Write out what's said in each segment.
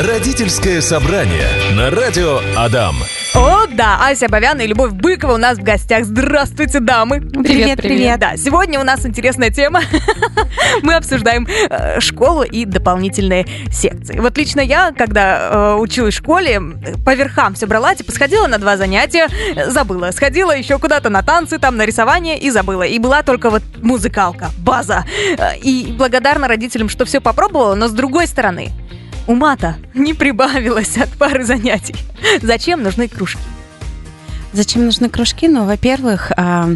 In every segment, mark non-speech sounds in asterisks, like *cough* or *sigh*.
Родительское собрание на радио Адам. О, да, Ася Бавяна и Любовь Быкова у нас в гостях. Здравствуйте, дамы. Привет, привет. Да, сегодня у нас интересная тема. *laughs* Мы обсуждаем э, школу и дополнительные секции. Вот лично я, когда э, училась в школе, по верхам все брала, типа сходила на два занятия, забыла. Сходила еще куда-то на танцы, там, на рисование и забыла. И была только вот музыкалка, база. Э, И благодарна родителям, что все попробовала, но с другой стороны, ума-то не прибавилось от пары занятий. Зачем нужны кружки? Зачем нужны кружки? Ну, во-первых, а,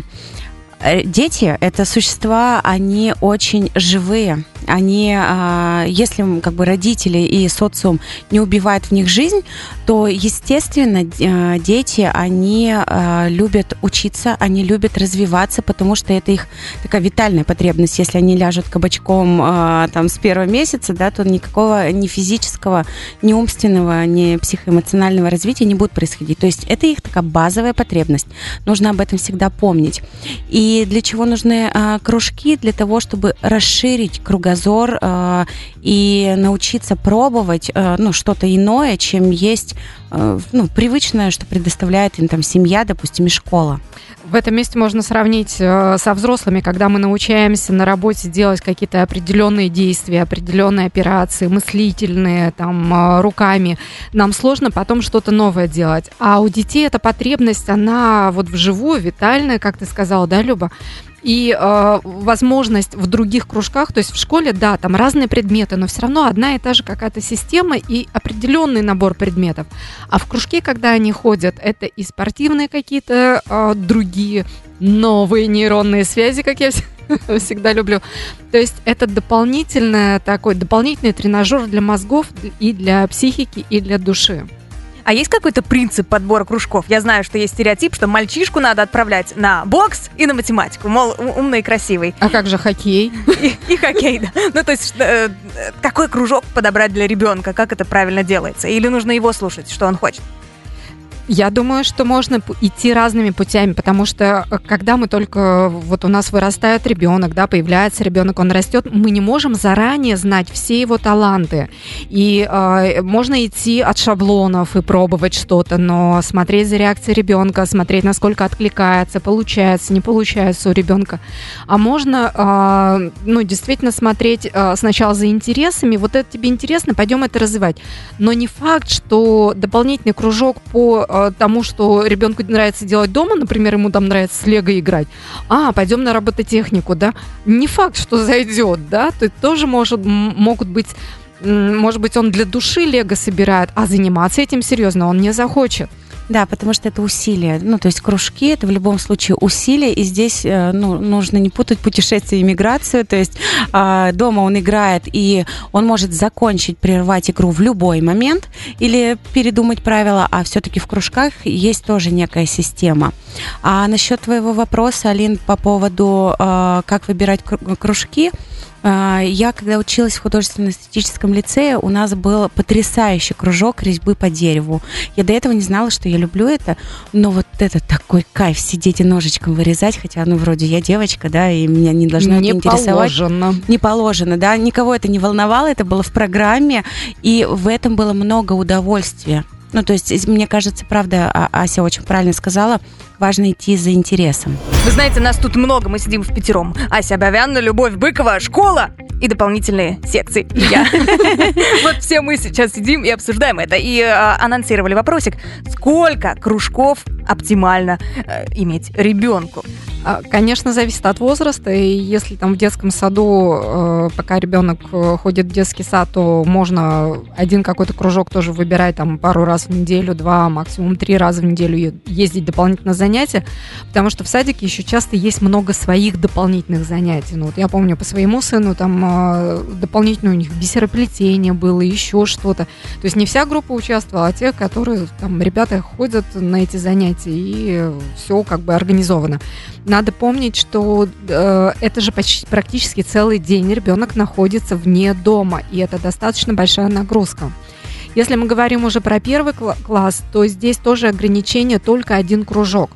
дети — это существа, они очень живые. Они, а, если как бы родители и социум не убивают в них жизнь, то, естественно, а, дети, они а, любят учиться, они любят развиваться, потому что это их такая витальная потребность. Если они ляжут кабачком а, там с первого месяца, да, то никакого ни физического, ни умственного, ни психоэмоционального развития не будет происходить. То есть это их такая базовая потребность. Нужно об этом всегда помнить. И для чего нужны а, кружки? Для того, чтобы расширить кругозор а, и научиться пробовать а, ну, что-то иное, чем есть ну, привычное, что предоставляет им там семья, допустим, и школа. В этом месте можно сравнить э, со взрослыми, когда мы научаемся на работе делать какие-то определенные действия, определенные операции, мыслительные, там, э, руками. Нам сложно потом что-то новое делать. А у детей эта потребность, она вот вживую, витальная, как ты сказала, да, Люба? И э, возможность в других кружках, то есть в школе, да, там разные предметы, но все равно одна и та же какая-то система и определенный набор предметов. А в кружке, когда они ходят, это и спортивные какие-то э, другие новые нейронные связи, как я вс- *laughs* всегда люблю. То есть это дополнительный такой дополнительный тренажер для мозгов и для психики и для души. А есть какой-то принцип подбора кружков? Я знаю, что есть стереотип, что мальчишку надо отправлять на бокс и на математику, мол, умный и красивый. А как же хоккей? И, и хоккей, да. Ну, то есть, э, э, какой кружок подобрать для ребенка? Как это правильно делается? Или нужно его слушать, что он хочет? Я думаю, что можно идти разными путями, потому что э, когда мы только вот у нас вырастает ребенок, да, появляется ребенок, он растет, мы не можем заранее знать все его таланты. И э, можно идти от шаблонов и пробовать что-то, но смотреть за реакцией ребенка, смотреть, насколько откликается, получается, не получается у ребенка. А можно, э, ну, действительно смотреть э, сначала за интересами. Вот это тебе интересно, пойдем это развивать. Но не факт, что дополнительный кружок по э, тому, что ребенку нравится делать дома, например, ему там нравится с лего играть, а, пойдем на робототехнику, да, не факт, что зайдет, да, то тоже может, могут быть может быть, он для души лего собирает, а заниматься этим серьезно он не захочет. Да, потому что это усилие. Ну, то есть кружки это в любом случае усилие, и здесь э, ну, нужно не путать путешествие и миграцию. То есть а, дома он играет, и он может закончить, прервать игру в любой момент или передумать правила, а все-таки в кружках есть тоже некая система. А насчет твоего вопроса, Алин, по поводу э, как выбирать кру- кружки, а, Я, когда училась в художественно-эстетическом лицее, у нас был потрясающий кружок резьбы по дереву. Я до этого не знала, что я люблю это, но вот это такой кайф сидеть и ножичком вырезать, хотя, ну, вроде я девочка, да, и меня не должно не это интересовать. положено. Не положено, да, никого это не волновало, это было в программе, и в этом было много удовольствия. Ну, то есть, мне кажется, правда, А- Ася очень правильно сказала, важно идти за интересом. Вы знаете, нас тут много, мы сидим в пятером. Ася Бавянна, Любовь Быкова, школа и дополнительные секции. Я. *laughs* Вот все мы сейчас сидим и обсуждаем это. И э, анонсировали вопросик, сколько кружков оптимально э, иметь ребенку? А, Конечно, зависит от возраста. И если там в детском саду, э, пока ребенок э, ходит в детский сад, то можно один какой-то кружок тоже выбирать там пару раз в неделю, два, максимум три раза в неделю ездить дополнительно на занятия, потому что в садике еще часто есть много своих дополнительных занятий. Ну, вот я помню по своему сыну там э, дополнительно у них бисероплетение было, еще что-то. То есть не вся группа участвовала, а те, которые там ребята ходят на эти занятия и все как бы организовано. Надо помнить, что э, это же почти практически целый день ребенок находится вне дома, и это достаточно большая нагрузка. Если мы говорим уже про первый кла- класс, то здесь тоже ограничение только один кружок.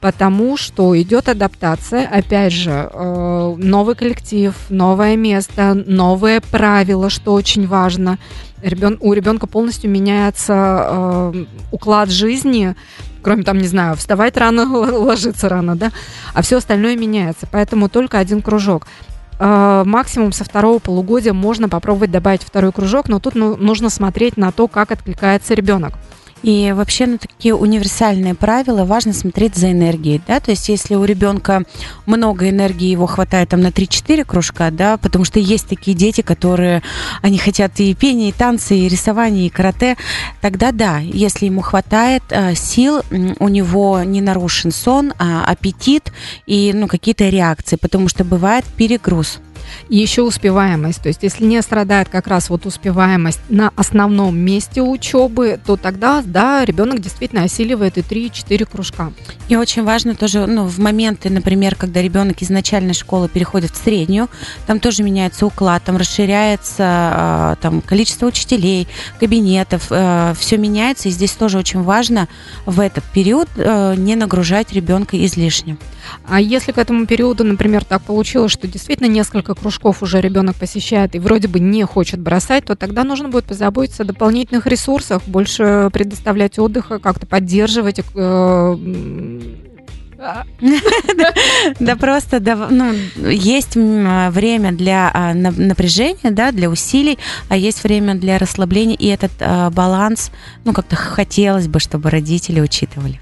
Потому что идет адаптация, опять же, э, новый коллектив, новое место, новые правила, что очень важно. Ребен, у ребенка полностью меняется э, уклад жизни, кроме там, не знаю, вставать рано, *laughs* ложиться рано, да, а все остальное меняется, поэтому только один кружок. Э, максимум со второго полугодия можно попробовать добавить второй кружок, но тут ну, нужно смотреть на то, как откликается ребенок. И вообще на такие универсальные правила важно смотреть за энергией, да, то есть если у ребенка много энергии, его хватает там на 3-4 кружка, да, потому что есть такие дети, которые, они хотят и пение, и танцы, и рисование, и карате, тогда да, если ему хватает э, сил, у него не нарушен сон, а аппетит и, ну, какие-то реакции, потому что бывает перегруз. И еще успеваемость. То есть, если не страдает как раз вот успеваемость на основном месте учебы, то тогда, да, ребенок действительно осиливает и 3-4 кружка. И очень важно тоже, ну, в моменты, например, когда ребенок из начальной школы переходит в среднюю, там тоже меняется уклад, там расширяется а, там, количество учителей, кабинетов, э, все меняется, и здесь тоже очень важно в этот период э, не нагружать ребенка излишне. А если к этому периоду, например, так получилось, что действительно несколько кружков уже ребенок посещает и вроде бы не хочет бросать, то тогда нужно будет позаботиться о дополнительных ресурсах, больше предоставлять отдыха, как-то поддерживать э, да просто ну, есть время для а, напряжения, да, для усилий, а есть время для расслабления, и этот а, баланс, ну, как-то хотелось бы, чтобы родители учитывали.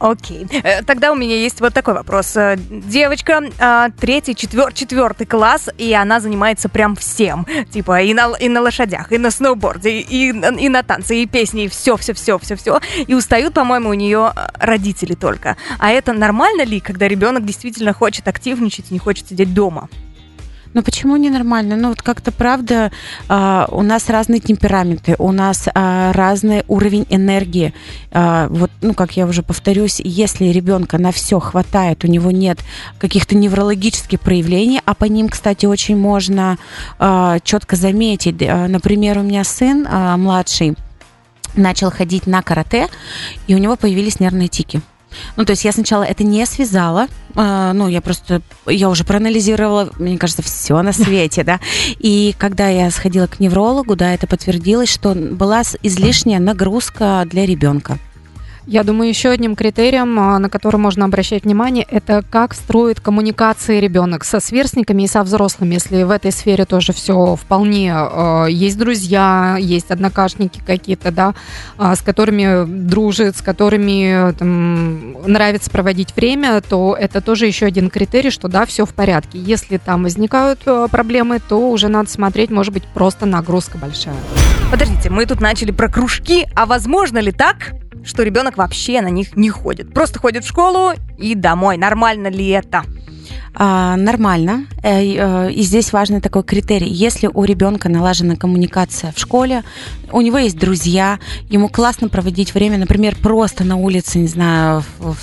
Окей. Э, тогда у меня есть вот такой вопрос. Э, девочка, а, третий, четвер, четвертый класс, и она занимается прям всем. Типа и на, и на лошадях, и на сноуборде, и, и на танцы, и песни, и все, все, все, все, все. И устают, по-моему, у нее э, родители только. А это нормально ли, когда ребенок действительно хочет активничать и не хочет сидеть дома? Ну почему ненормально? Ну вот как-то правда э, у нас разные темпераменты, у нас э, разный уровень энергии. Э, вот, ну как я уже повторюсь, если ребенка на все хватает, у него нет каких-то неврологических проявлений, а по ним, кстати, очень можно э, четко заметить. Например, у меня сын э, младший начал ходить на карате, и у него появились нервные тики. Ну, то есть я сначала это не связала, э, ну, я просто, я уже проанализировала, мне кажется, все на свете, да, и когда я сходила к неврологу, да, это подтвердилось, что была излишняя нагрузка для ребенка. Я думаю, еще одним критерием, а, на который можно обращать внимание, это как строит коммуникации ребенок со сверстниками и со взрослыми. Если в этой сфере тоже все вполне э, есть друзья, есть однокашники какие-то, да, э, с которыми дружит, с которыми там, нравится проводить время, то это тоже еще один критерий, что да, все в порядке. Если там возникают проблемы, то уже надо смотреть, может быть, просто нагрузка большая. Подождите, мы тут начали про кружки, а возможно ли так, что ребенок вообще на них не ходит. Просто ходит в школу и домой. Нормально ли это? А, нормально. Э, э, и здесь важный такой критерий. Если у ребенка налажена коммуникация в школе, у него есть друзья, ему классно проводить время, например, просто на улице, не знаю, в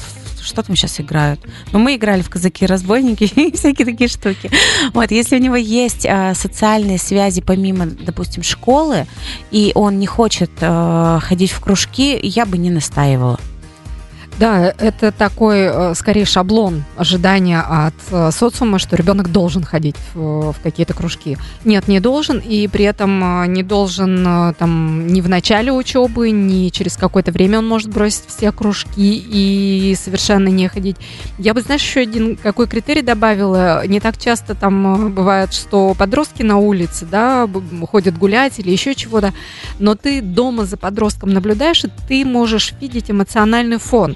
что там сейчас играют. Но мы играли в казаки-разбойники *laughs* и всякие такие штуки. Вот, если у него есть э, социальные связи помимо, допустим, школы, и он не хочет э, ходить в кружки, я бы не настаивала. Да, это такой, э, скорее, шаблон ожидания от э, социума, что ребенок должен ходить в, в какие-то кружки. Нет, не должен, и при этом э, не должен там ни в начале учебы, ни через какое-то время он может бросить все кружки и совершенно не ходить. Я бы, знаешь, еще один какой критерий добавила. Не так часто там бывает, что подростки на улице, да, ходят гулять или еще чего-то, но ты дома за подростком наблюдаешь, и ты можешь видеть эмоциональный фон.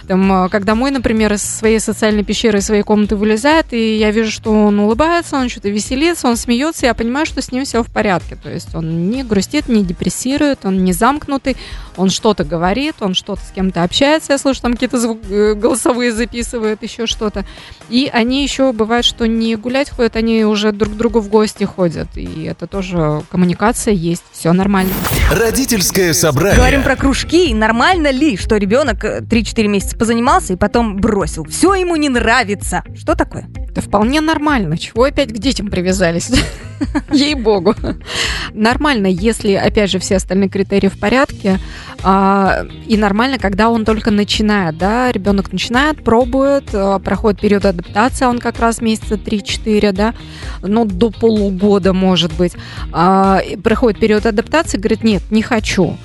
Там, а, когда мой, например, из своей социальной пещеры, из своей комнаты вылезает, и я вижу, что он улыбается, он что-то веселится, он смеется, я понимаю, что с ним все в порядке. То есть он не грустит, не депрессирует, он не замкнутый, он что-то говорит, он что-то с кем-то общается, я слышу, там какие-то звук, э, голосовые записывает, еще что-то. И они еще бывает, что не гулять ходят, они уже друг к другу в гости ходят. И это тоже коммуникация есть, все нормально. Родительское собрание. Говорим про кружки. Нормально ли, что ребенок 3-4 4 месяца позанимался и потом бросил. Все ему не нравится. Что такое? Это вполне нормально. Чего опять к детям привязались? *laughs* Ей-богу. Нормально, если, опять же, все остальные критерии в порядке. А, и нормально, когда он только начинает, да, ребенок начинает, пробует, а, проходит период адаптации, он как раз месяца 3-4, да, ну, до полугода, может быть. А, проходит период адаптации, говорит, нет, не хочу.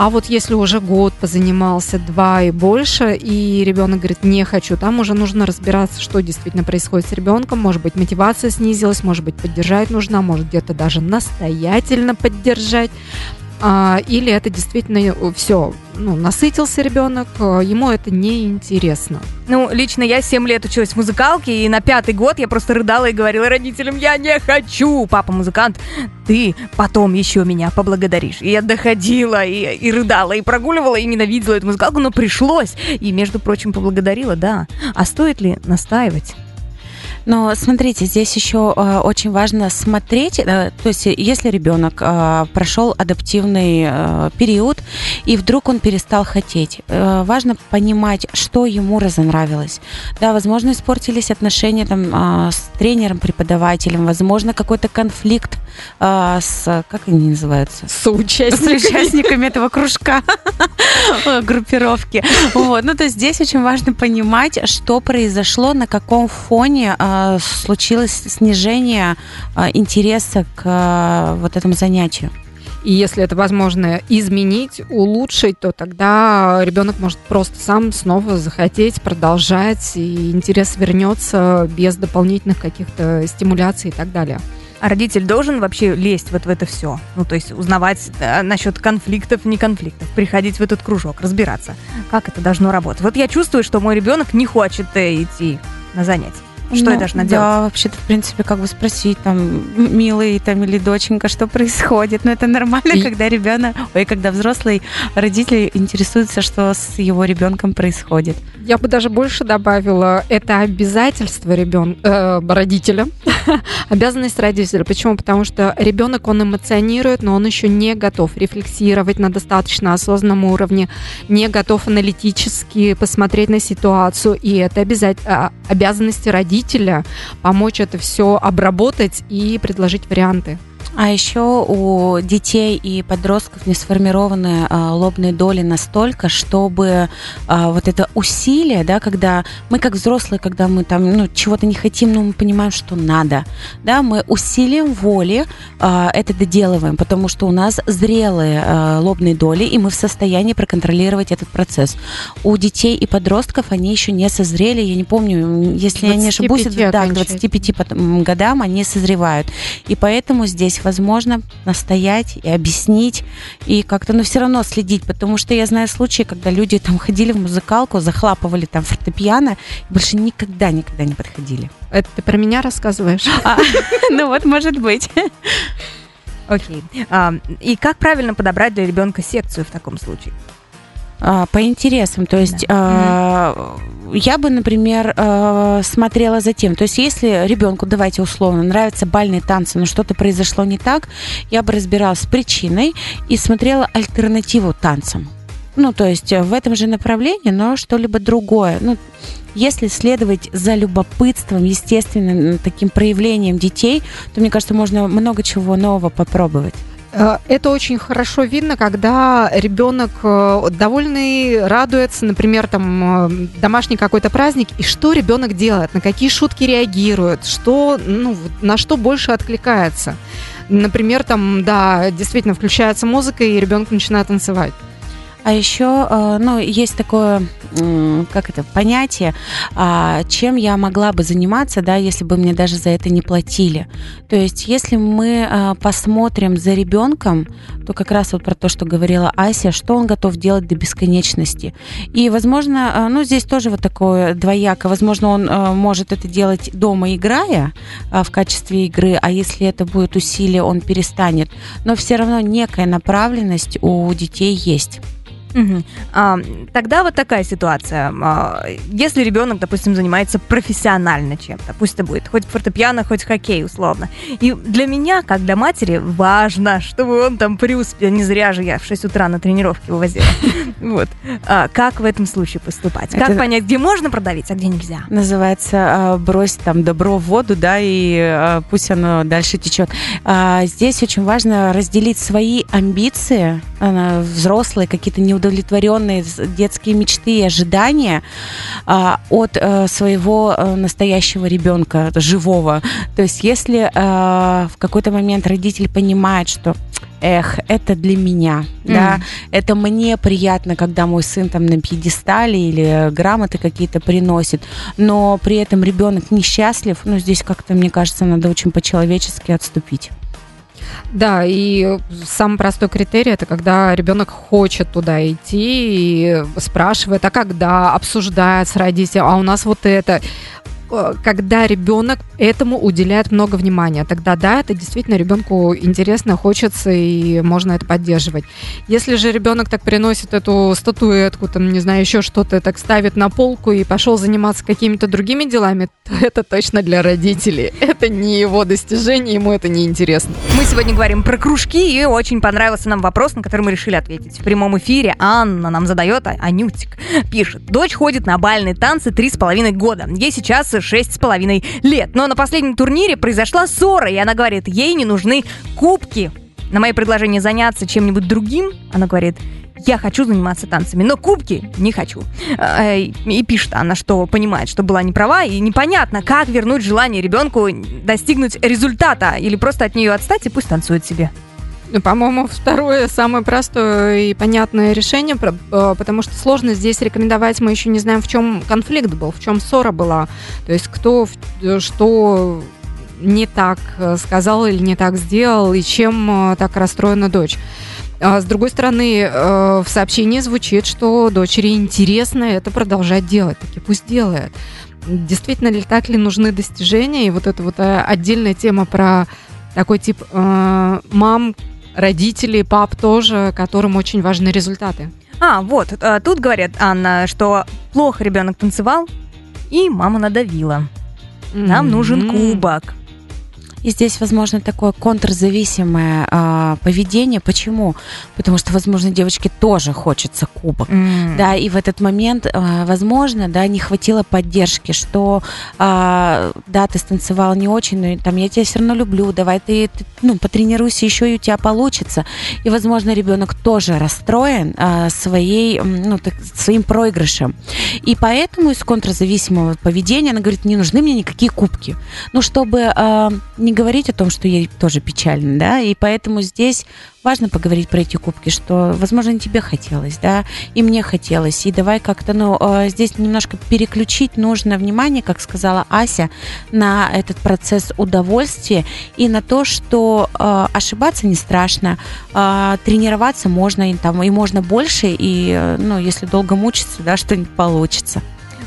А вот если уже год позанимался, два и больше, и ребенок говорит, не хочу, там уже нужно разбираться, что действительно происходит с ребенком, может быть, мотивация снизилась, может быть, поддержать нужно, может где-то даже настоятельно поддержать. А, или это действительно все, ну, насытился ребенок, а, ему это не интересно. Ну, лично я 7 лет училась в музыкалке, и на пятый год я просто рыдала и говорила родителям, я не хочу, папа музыкант, ты потом еще меня поблагодаришь. И я доходила, и, и рыдала, и прогуливала, и ненавидела эту музыкалку, но пришлось. И, между прочим, поблагодарила, да. А стоит ли настаивать? Но смотрите, здесь еще э, очень важно смотреть, э, то есть если ребенок э, прошел адаптивный э, период и вдруг он перестал хотеть, э, важно понимать, что ему разонравилось. Да, возможно, испортились отношения там э, с тренером, преподавателем, возможно, какой-то конфликт э, с, как они называются? Соучастниками. С участниками этого кружка, *laughs* группировки. Вот. Ну, то есть здесь очень важно понимать, что произошло, на каком фоне э, а, случилось снижение а, интереса к а, вот этому занятию. И если это возможно изменить, улучшить, то тогда ребенок может просто сам снова захотеть продолжать, и интерес вернется без дополнительных каких-то стимуляций и так далее. А родитель должен вообще лезть вот в это все? Ну, то есть узнавать да, насчет конфликтов, не конфликтов, приходить в этот кружок, разбираться, как это должно работать. Вот я чувствую, что мой ребенок не хочет э, идти на занятия. Что ну, я должна делать? Да, вообще-то, в принципе, как бы спросить, там, милый там или доченька, что происходит. Но это нормально, и... когда ребенок, ой, когда взрослый родитель интересуется, что с его ребенком происходит. Я бы даже больше добавила, это обязательство ребен... э, родителя, *laughs* обязанность родителя. Почему? Потому что ребенок, он эмоционирует, но он еще не готов рефлексировать на достаточно осознанном уровне, не готов аналитически посмотреть на ситуацию, и это обязать... А, обязанности родителя помочь это все обработать и предложить варианты. А еще у детей и подростков не сформированы а, лобные доли настолько, чтобы а, вот это усилие, да, когда мы как взрослые, когда мы там ну, чего-то не хотим, но мы понимаем, что надо, да, мы усилием воли а, это доделываем, потому что у нас зрелые а, лобные доли, и мы в состоянии проконтролировать этот процесс. У детей и подростков они еще не созрели, я не помню, если я не ошибусь, да, к 25 годам они созревают. И поэтому здесь возможно, настоять и объяснить, и как-то, но все равно следить, потому что я знаю случаи, когда люди там ходили в музыкалку, захлапывали там фортепиано, и больше никогда-никогда не подходили. Это ты про меня рассказываешь? *laughs* А, *laughs* ну вот, может быть. *laughs* Окей. А, и как правильно подобрать для ребенка секцию в таком случае? А, по интересам. То есть да. Я бы, например, э, смотрела за тем, то есть если ребенку, давайте условно, нравятся бальные танцы, но что-то произошло не так, я бы разбиралась с причиной и смотрела альтернативу танцам. Ну, то есть в этом же направлении, но что-либо другое. Ну, если следовать за любопытством, естественным таким проявлением детей, то, мне кажется, можно много чего нового попробовать. Э, это очень хорошо видно, когда ребенок э, довольный, радуется, например, там э, домашний какой-то праздник, и что ребенок делает, на какие шутки реагирует, что, ну, на что больше откликается. Например, там, да, действительно включается музыка, и ребенок начинает танцевать. А еще, э, ну, есть такое, как это, понятие, а, чем я могла бы заниматься, да, если бы мне даже за это не платили. То есть, если мы э, посмотрим за ребенком, то как раз вот про то, что говорила Ася, что он готов делать до бесконечности. И, возможно, э, ну, здесь тоже вот такое двояко. Возможно, он может это делать дома, играя в качестве игры, а если это будет усилие, он перестанет. Но все равно некая направленность у детей есть. Мгм. А, тогда вот такая ситуация. А, если ребенок, допустим, занимается профессионально чем-то, пусть это будет хоть фортепиано, хоть хоккей, условно. И для меня, как для матери, важно, чтобы он там преуспел. Не зря же я в 6 утра на тренировке его возила. *laughs* Вот. А, Как в этом случае поступать? Как понять, где можно продавить, а где нельзя? Называется а, брось там добро в воду, да, и а, пусть оно дальше течет. Здесь очень важно разделить свои амбиции, взрослые, какие-то неудовлетворенные детские мечты и ожидания а, от э, своего э, настоящего ребенка, живого. То есть, если а, в какой-то момент родитель понимает, что Эх, это для меня, да, Мгм. это мне приятно, когда мой сын там на пьедестале или грамоты какие-то приносит, но при этом ребенок несчастлив, ну, здесь как-то, мне кажется, надо очень по-человечески отступить. Да, и самый простой критерий это когда ребенок хочет туда идти и спрашивает, а когда обсуждает с родителем, а у нас вот это. Э, Когда ребенок этому уделяет много внимания, тогда да, это действительно ребенку интересно, хочется и можно это поддерживать. Если же ребенок так приносит эту статуэтку, там, не знаю, еще что-то, так ставит на полку и пошел заниматься какими-то другими делами, *laughs* то это точно для родителей. Это не его достижение, ему это не интересно. Мы сегодня говорим про кружки, и очень понравился нам вопрос, на который мы решили ответить. В прямом эфире Анна нам задает, а- Анютик пишет. Дочь ходит на бальные танцы три с половиной года. Ей сейчас шесть с половиной лет. Но на последнем турнире произошла ссора, и она говорит, ей не нужны кубки. На мое предложение заняться чем-нибудь другим, она говорит, я хочу заниматься танцами, но кубки не хочу. А, И пишет она, что понимает, что была не права, и непонятно, как вернуть желание ребенку достигнуть результата, или просто от нее отстать и пусть танцует себе. Ну, по-моему, второе самое простое и понятное решение, э, потому что сложно здесь рекомендовать, мы еще не знаем, в чем конфликт был, в чем ссора была. То есть кто э, что не так э, сказал или не так сделал, и чем так расстроена дочь. А с другой стороны, в сообщении звучит, что дочери интересно это продолжать делать. Таки пусть делает. Действительно ли так ли нужны достижения? И вот это вот отдельная тема про такой тип э, мам, родителей, пап тоже, которым очень важны результаты. А, вот, э, тут говорят, Анна, что плохо ребенок танцевал, и мама надавила. Нам нужен М. кубок. И здесь, возможно, такое контрзависимое а, поведение. Почему? Потому что, возможно, девочке тоже хочется кубок. М. Да, и в этот момент, а, возможно, да, не хватило поддержки, что, а, да, ты станцевал не очень, но там я тебя все равно люблю, давай ты, ты, ну, потренируйся еще, и у тебя получится. И, возможно, ребенок тоже расстроен а, своей, ну, так, своим проигрышем. И поэтому из контрзависимого поведения она говорит, не нужны мне никакие кубки. Ну, чтобы не говорить о том, что ей тоже печально, да, и поэтому здесь важно поговорить про эти кубки, что, возможно, не тебе хотелось, да, и мне хотелось, и давай как-то, ну, э, здесь немножко переключить нужно внимание, как сказала Ася, на этот процесс удовольствия и на то, что э, ошибаться не страшно, э, тренироваться можно, и, там, и можно больше, и, ну, если долго мучиться, да, что-нибудь получится.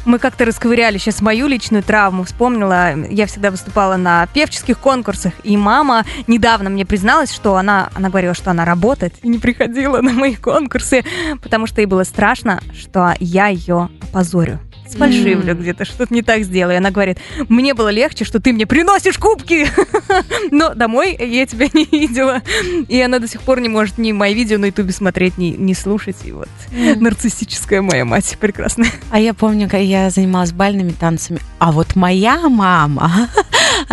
Мы как-то расковыряли сейчас мою личную травму. Вспомнила, я всегда выступала на певческих конкурсах, и мама недавно мне призналась, что она, она говорила, что она работает и не приходила на мои конкурсы, потому что ей было страшно, что я ее опозорю. Сфальшивлю М. где-то, что-то не так сделаю. И она говорит, мне было легче, что ты мне приносишь кубки, *laughs* но домой я тебя не видела. И она до сих пор не может ни мои видео на ютубе смотреть, ни, ни слушать. И вот нарциссическая моя мать прекрасная. А я помню, как я занималась бальными танцами, а вот моя мама,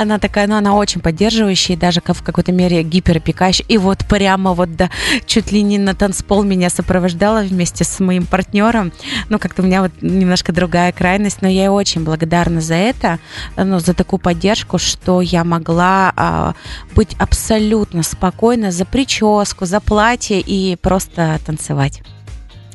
она такая, ну, она очень поддерживающая, и даже в какой-то мере гиперопекающая. И вот прямо вот да, чуть ли не на танцпол меня сопровождала вместе с моим партнером. Ну, как-то у меня вот немножко другая крайность, но я ей очень благодарна за это, ну, за такую поддержку, что я могла а, быть абсолютно спокойна за прическу, за платье и просто танцевать.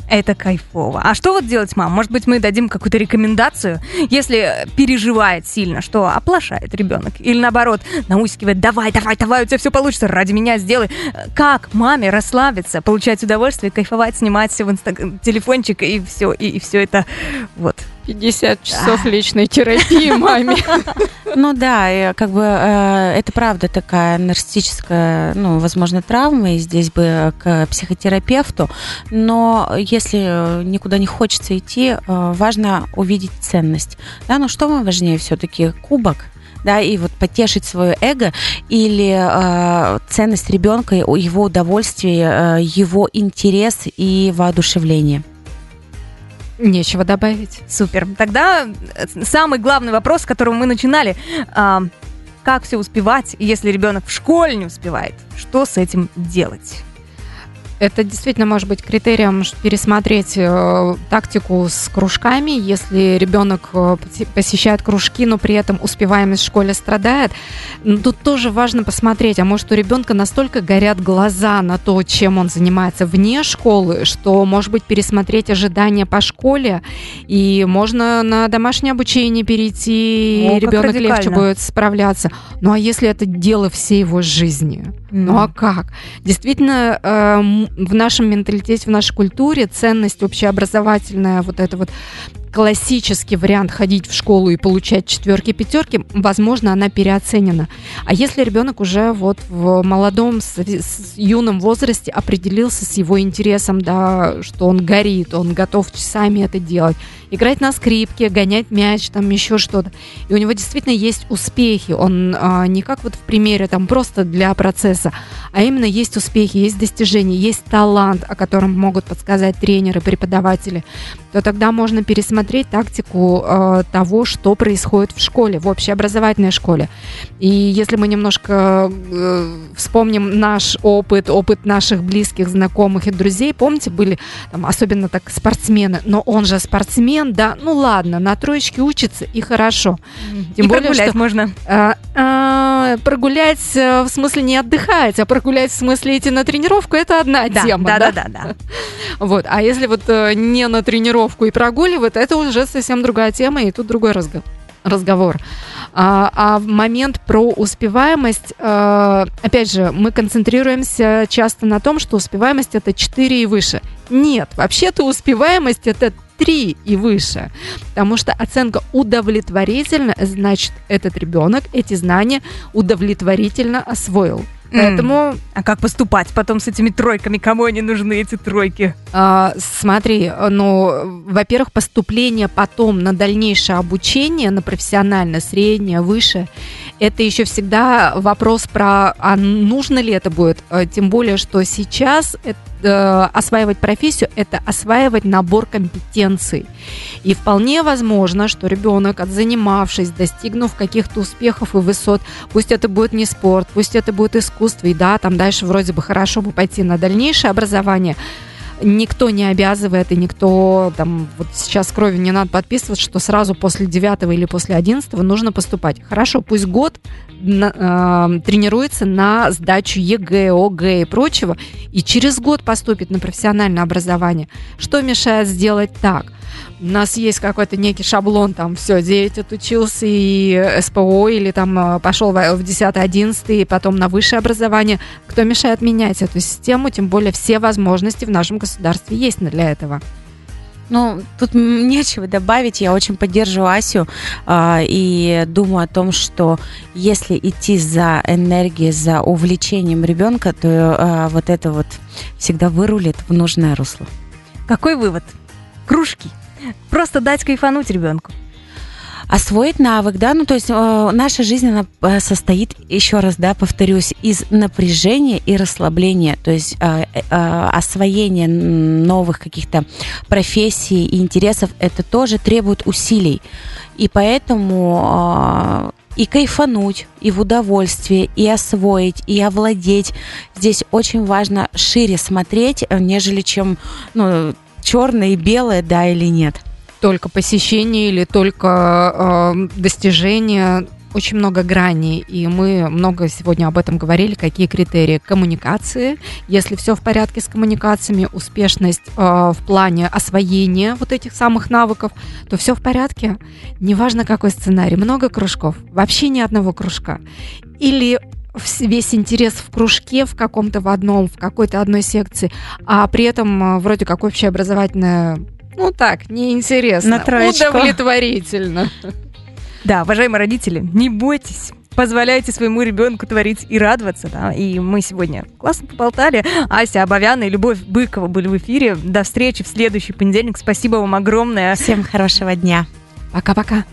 Это кайфово. А что вот делать, мам? Может быть, мы дадим какую-то рекомендацию, если переживает сильно, что оплошает ребенок, или наоборот, наускивает, давай, давай, давай, у тебя все получится, ради меня сделай. Как маме расслабиться, получать удовольствие, кайфовать, снимать все в инстаг... телефончик и все, и, и все это вот 50 часов личной терапии *laughs* маме. Ну да, как бы э, это правда такая нарциссическая, ну, возможно, травма, и здесь бы к психотерапевту. Но если никуда не хочется идти, э, важно увидеть ценность. Да, ну что вам важнее все-таки? Кубок да, и вот потешить свое эго или э, ценность ребенка, его удовольствие, э, его интерес и воодушевление. Нечего добавить. Супер. Тогда э, самый главный вопрос, с которого мы начинали. А, как все успевать, если ребенок в школе не успевает? Что с этим делать? Это действительно может быть критерием пересмотреть э, тактику с кружками. Если ребенок э, посещает кружки, но при этом успеваемость в школе страдает, тут тоже важно посмотреть, а может у ребенка настолько горят глаза на то, чем он занимается вне школы, что, может быть, пересмотреть ожидания по школе, и можно на домашнее обучение перейти, О, и ребенок легче будет справляться. Ну а если это дело всей его жизни? Ну а как? Действительно, э, в нашем менталитете, в нашей культуре ценность общеобразовательная, вот это вот классический вариант ходить в школу и получать четверки, пятерки, возможно, она переоценена. А если ребенок уже вот в молодом, с, с юном возрасте определился с его интересом, да, что он горит, он готов часами это делать, играть на скрипке, гонять мяч, там еще что-то. И у него действительно есть успехи. Он а, не как вот в примере там просто для процесса, а именно есть успехи, есть достижения, есть талант, о котором могут подсказать тренеры, преподаватели, то тогда можно пересмотреть тактику э, того, что происходит в школе, в общеобразовательной школе. И если мы немножко э, вспомним наш опыт, опыт наших близких, знакомых и друзей, помните, были там, особенно так спортсмены, но он же спортсмен, да, ну ладно, на троечке учится и хорошо. Тем и более, прогулять что, можно. А, а, прогулять э, в смысле не отдыхать, а прогулять в смысле идти на тренировку, это одна да, тема. Да, да, да, да. да. Вот, а если вот э, не на тренировку и прогуливать, это уже совсем другая тема, и тут другой разговор. А, а в момент про успеваемость, а, опять же, мы концентрируемся часто на том, что успеваемость это 4 и выше. Нет, вообще-то успеваемость это 3 и выше. Потому что оценка удовлетворительна, значит, этот ребенок эти знания удовлетворительно освоил. Поэтому... А как поступать потом с этими тройками? Кому они нужны, эти тройки? А, смотри, ну, во-первых, поступление потом на дальнейшее обучение, на профессиональное, среднее, высшее, это еще всегда вопрос про, а нужно ли это будет? Э, тем более, что сейчас это, э, осваивать профессию – это осваивать набор компетенций. И вполне возможно, что ребенок, отзанимавшись, достигнув каких-то успехов и высот, пусть это будет не спорт, пусть это будет искусство, и да, там дальше вроде бы хорошо бы пойти на дальнейшее образование – никто не обязывает, и никто там вот сейчас крови не надо подписывать, что сразу после 9 или после 11 нужно поступать. Хорошо, пусть год на, э, тренируется на сдачу ЕГЭ, ОГЭ и прочего, и через год поступит на профессиональное образование. Что мешает сделать так? У нас есть какой-то некий шаблон, там, все, 9 отучился и СПО, или там э, пошел в 10-11, и потом на высшее образование. Кто мешает менять эту систему, тем более все возможности в нашем государстве есть для этого. Ну, тут *laughs* нечего добавить. Я очень поддерживаю Асю э, и думаю о том, что если идти за энергией, за увлечением ребенка, то э, вот это вот всегда вырулит в нужное русло. Какой вывод? Кружки. Просто дать кайфануть ребенку. Освоить навык, да, ну то есть э, наша жизнь она э, состоит, еще раз, да, повторюсь, из напряжения и расслабления, то есть э, э, освоение новых каких-то профессий и интересов, это тоже требует усилий, и поэтому э, и кайфануть, и в удовольствие, и освоить, и овладеть. Здесь очень важно шире смотреть, э, нежели чем ну, черное и белое, да или нет только посещение или только э, достижение очень много граней, и мы много сегодня об этом говорили, какие критерии коммуникации. Если все в порядке с коммуникациями, успешность э, в плане освоения вот этих самых навыков, то все в порядке. Неважно, какой сценарий, много кружков, вообще ни одного кружка. Или весь интерес в кружке, в каком-то в одном, в какой-то одной секции, а при этом э, вроде как общеобразовательная Ну так, неинтересно. На троечку. Удовлетворительно. *laughs* Да, уважаемые родители, не бойтесь. Позволяйте своему ребенку творить и радоваться. Да? И мы сегодня классно поболтали. Ася Абовяна и Любовь Быкова были в эфире. До встречи в следующий понедельник. Спасибо вам огромное. Всем хорошего дня. Пока-пока.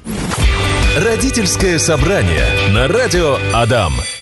Родительское собрание на радио Адам.